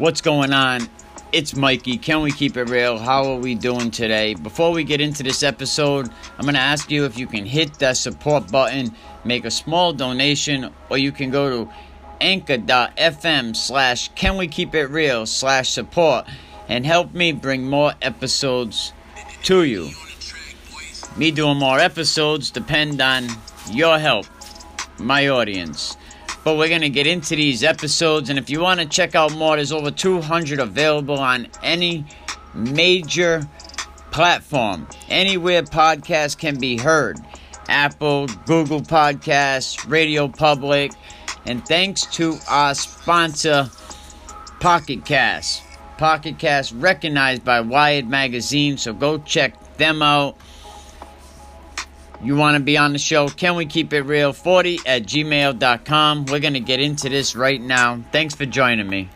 What's going on? It's Mikey. Can we keep it real? How are we doing today? Before we get into this episode, I'm going to ask you if you can hit that support button, make a small donation, or you can go to anchor.fm slash can we keep it real slash support and help me bring more episodes to you. Me doing more episodes depend on your help, my audience. But we're going to get into these episodes. And if you want to check out more, there's over 200 available on any major platform. Anywhere podcasts can be heard Apple, Google Podcasts, Radio Public. And thanks to our sponsor, Pocket Cast. Pocket Cast recognized by Wired Magazine, so go check them out. You want to be on the show? Can we keep it real? 40 at gmail.com. We're going to get into this right now. Thanks for joining me.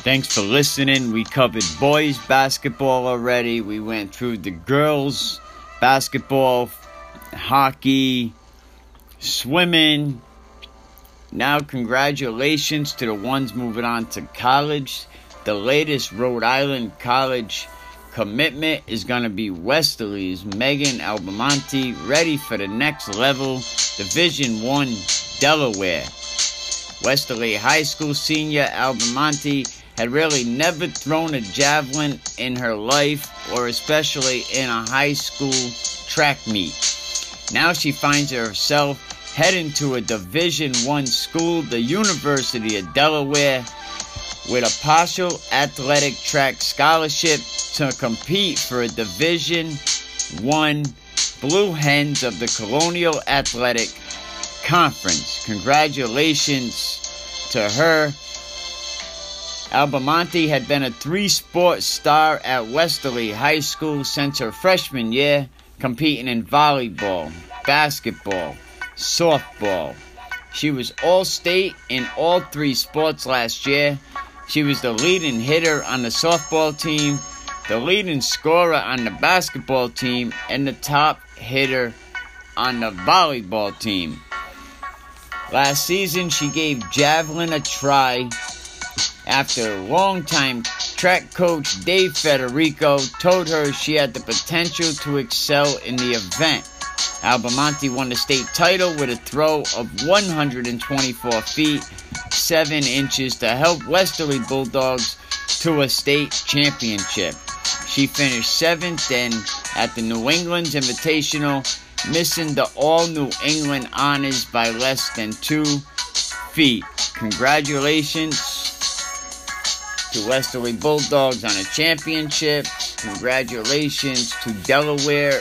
Thanks for listening. We covered boys basketball already. We went through the girls basketball, hockey, swimming. Now, congratulations to the ones moving on to college. The latest Rhode Island college commitment is going to be Westerly's Megan Albamonte, ready for the next level, Division 1 Delaware. Westerly High School senior Albamonte had really never thrown a javelin in her life, or especially in a high school track meet. Now she finds herself heading to a Division 1 school, the University of Delaware, with a partial athletic track scholarship to compete for a Division One Blue Hens of the Colonial Athletic Conference. Congratulations to her. Albamonte had been a three sport star at Westerly High School since her freshman year, competing in volleyball, basketball, softball. She was all state in all three sports last year. She was the leading hitter on the softball team the leading scorer on the basketball team, and the top hitter on the volleyball team. Last season, she gave javelin a try after longtime track coach Dave Federico told her she had the potential to excel in the event. Albamonte won the state title with a throw of 124 feet 7 inches to help Westerly Bulldogs to a state championship. She finished seventh and at the New England's Invitational, missing the All New England honors by less than two feet. Congratulations to Westerly Bulldogs on a championship. Congratulations to Delaware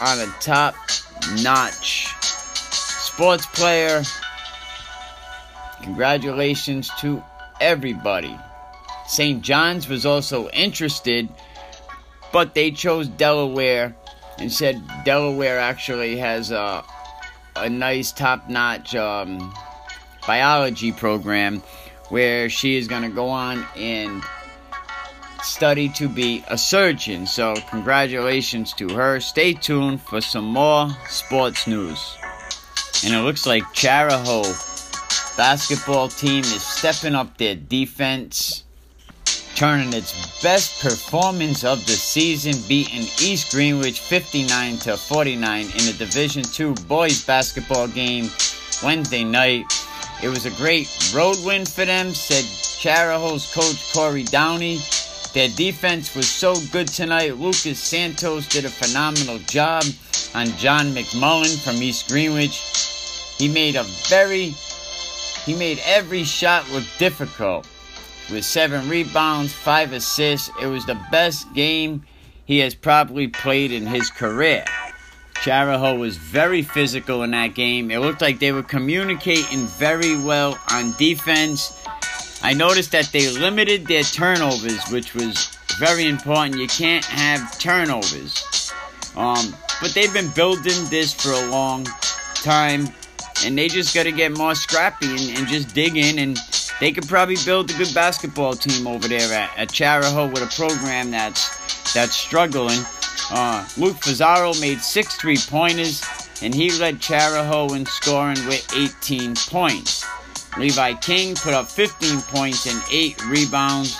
on a top notch sports player. Congratulations to everybody. St. John's was also interested, but they chose Delaware and said Delaware actually has a, a nice top notch um, biology program where she is going to go on and study to be a surgeon. So, congratulations to her. Stay tuned for some more sports news. And it looks like Chariho basketball team is stepping up their defense turning its best performance of the season, beating East Greenwich 59 to 49 in the Division II boys basketball game Wednesday night. It was a great road win for them, said Chariho's coach Corey Downey. Their defense was so good tonight. Lucas Santos did a phenomenal job on John McMullen from East Greenwich. He made a very he made every shot look difficult with seven rebounds, five assists. It was the best game he has probably played in his career. Chariho was very physical in that game. It looked like they were communicating very well on defense. I noticed that they limited their turnovers, which was very important. You can't have turnovers. Um, but they've been building this for a long time, and they just got to get more scrappy and, and just dig in and they could probably build a good basketball team over there at, at Chariho with a program that's that's struggling. Uh, Luke Fazzaro made six three pointers, and he led Chariho in scoring with 18 points. Levi King put up 15 points and 8 rebounds.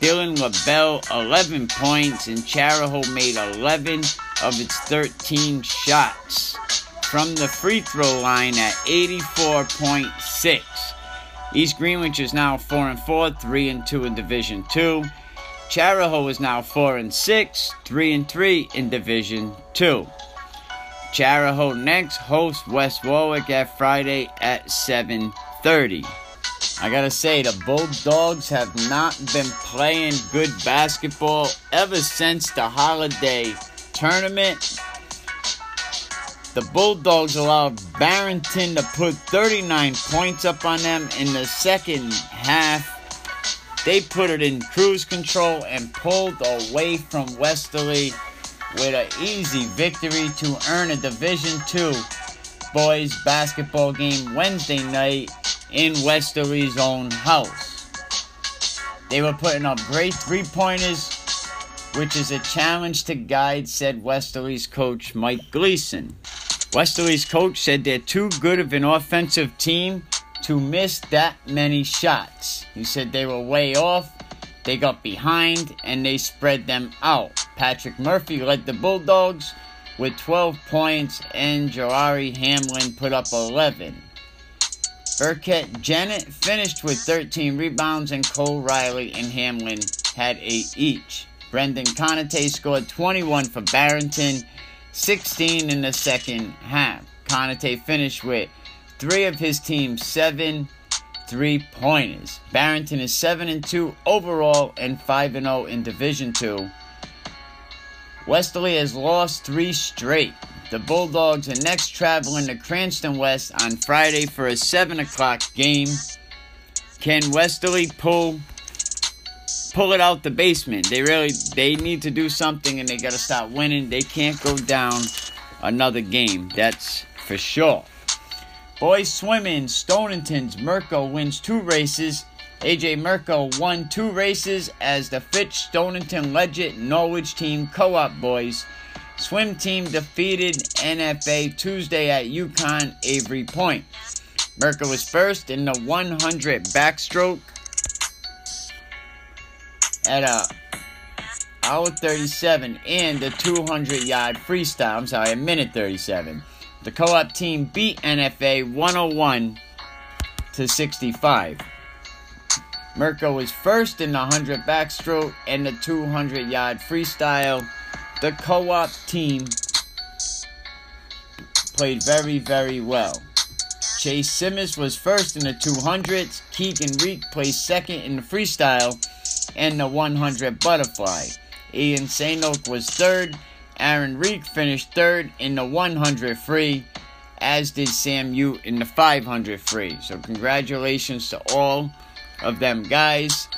Dylan LaBelle 11 points and Chariho made 11 of its 13 shots from the free throw line at 84.6. East Greenwich is now 4 and 4, 3 and 2 in Division 2. Chariho is now 4 and 6, 3 and 3 in Division 2. Chariho next hosts West Warwick at Friday at 7:30. I gotta say, the Bulldogs have not been playing good basketball ever since the holiday tournament. The Bulldogs allowed Barrington to put 39 points up on them in the second half. They put it in cruise control and pulled away from Westerly with an easy victory to earn a Division II boys basketball game Wednesday night in Westerly's own house. They were putting up great three pointers, which is a challenge to guide, said Westerly's coach Mike Gleason. Westerly's coach said they're too good of an offensive team to miss that many shots. He said they were way off, they got behind, and they spread them out. Patrick Murphy led the Bulldogs with 12 points, and Jawari Hamlin put up 11. Burkett Janet finished with 13 rebounds, and Cole Riley and Hamlin had 8 each. Brendan Conate scored 21 for Barrington 16 in the second half. Conate finished with three of his team's seven three pointers. Barrington is 7 and 2 overall and 5 and 0 in Division 2. Westerly has lost three straight. The Bulldogs are next traveling to Cranston West on Friday for a 7 o'clock game. Can Westerly pull pull it out the basement. They really they need to do something and they got to stop winning. They can't go down another game. That's for sure. Boys swimming, Stonington's Mirko wins two races. AJ Mirko won two races as the Fitch Stonington Ledyard Norwich team co-op boys. Swim team defeated NFA Tuesday at UConn Avery Point. Mirko was first in the 100 backstroke at a hour 37 in the 200 yard freestyle. I'm sorry, a minute 37. The co-op team beat NFA 101 to 65. Mirko was first in the 100 backstroke and the 200 yard freestyle. The co-op team played very, very well. Chase Simmons was first in the 200s. Keegan Reek placed second in the freestyle and the 100 butterfly. Ian Sainok was third. Aaron Reek finished third in the 100 free, as did Sam Ute in the 500 free. So, congratulations to all of them guys.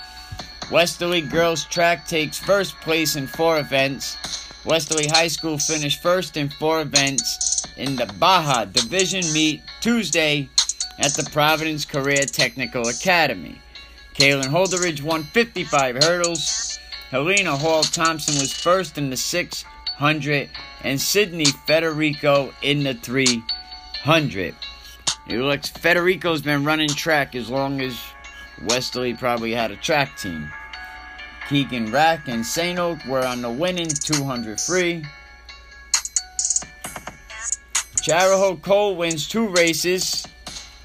Westerly girls track takes first place in four events. Westerly High School finished first in four events in the Baja Division meet Tuesday at the Providence Career Technical Academy. Kaylin Holderidge won 55 hurdles. Helena Hall Thompson was first in the 600, and Sydney Federico in the 300. It looks Federico's been running track as long as Westerly probably had a track team. Keegan Rack and St. Oak were on the winning 200 free. Chariho Cole wins two races.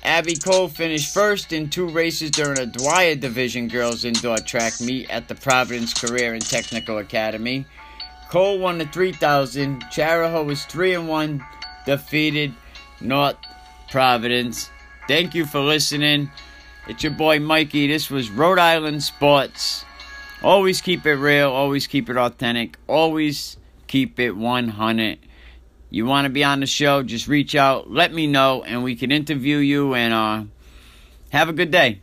Abby Cole finished first in two races during a Dwyer Division girls indoor track meet at the Providence Career and Technical Academy. Cole won the 3000. Chariho was 3 and 1, defeated North Providence. Thank you for listening. It's your boy Mikey. This was Rhode Island Sports. Always keep it real, always keep it authentic, always keep it 100 you want to be on the show, just reach out, let me know, and we can interview you and uh, have a good day.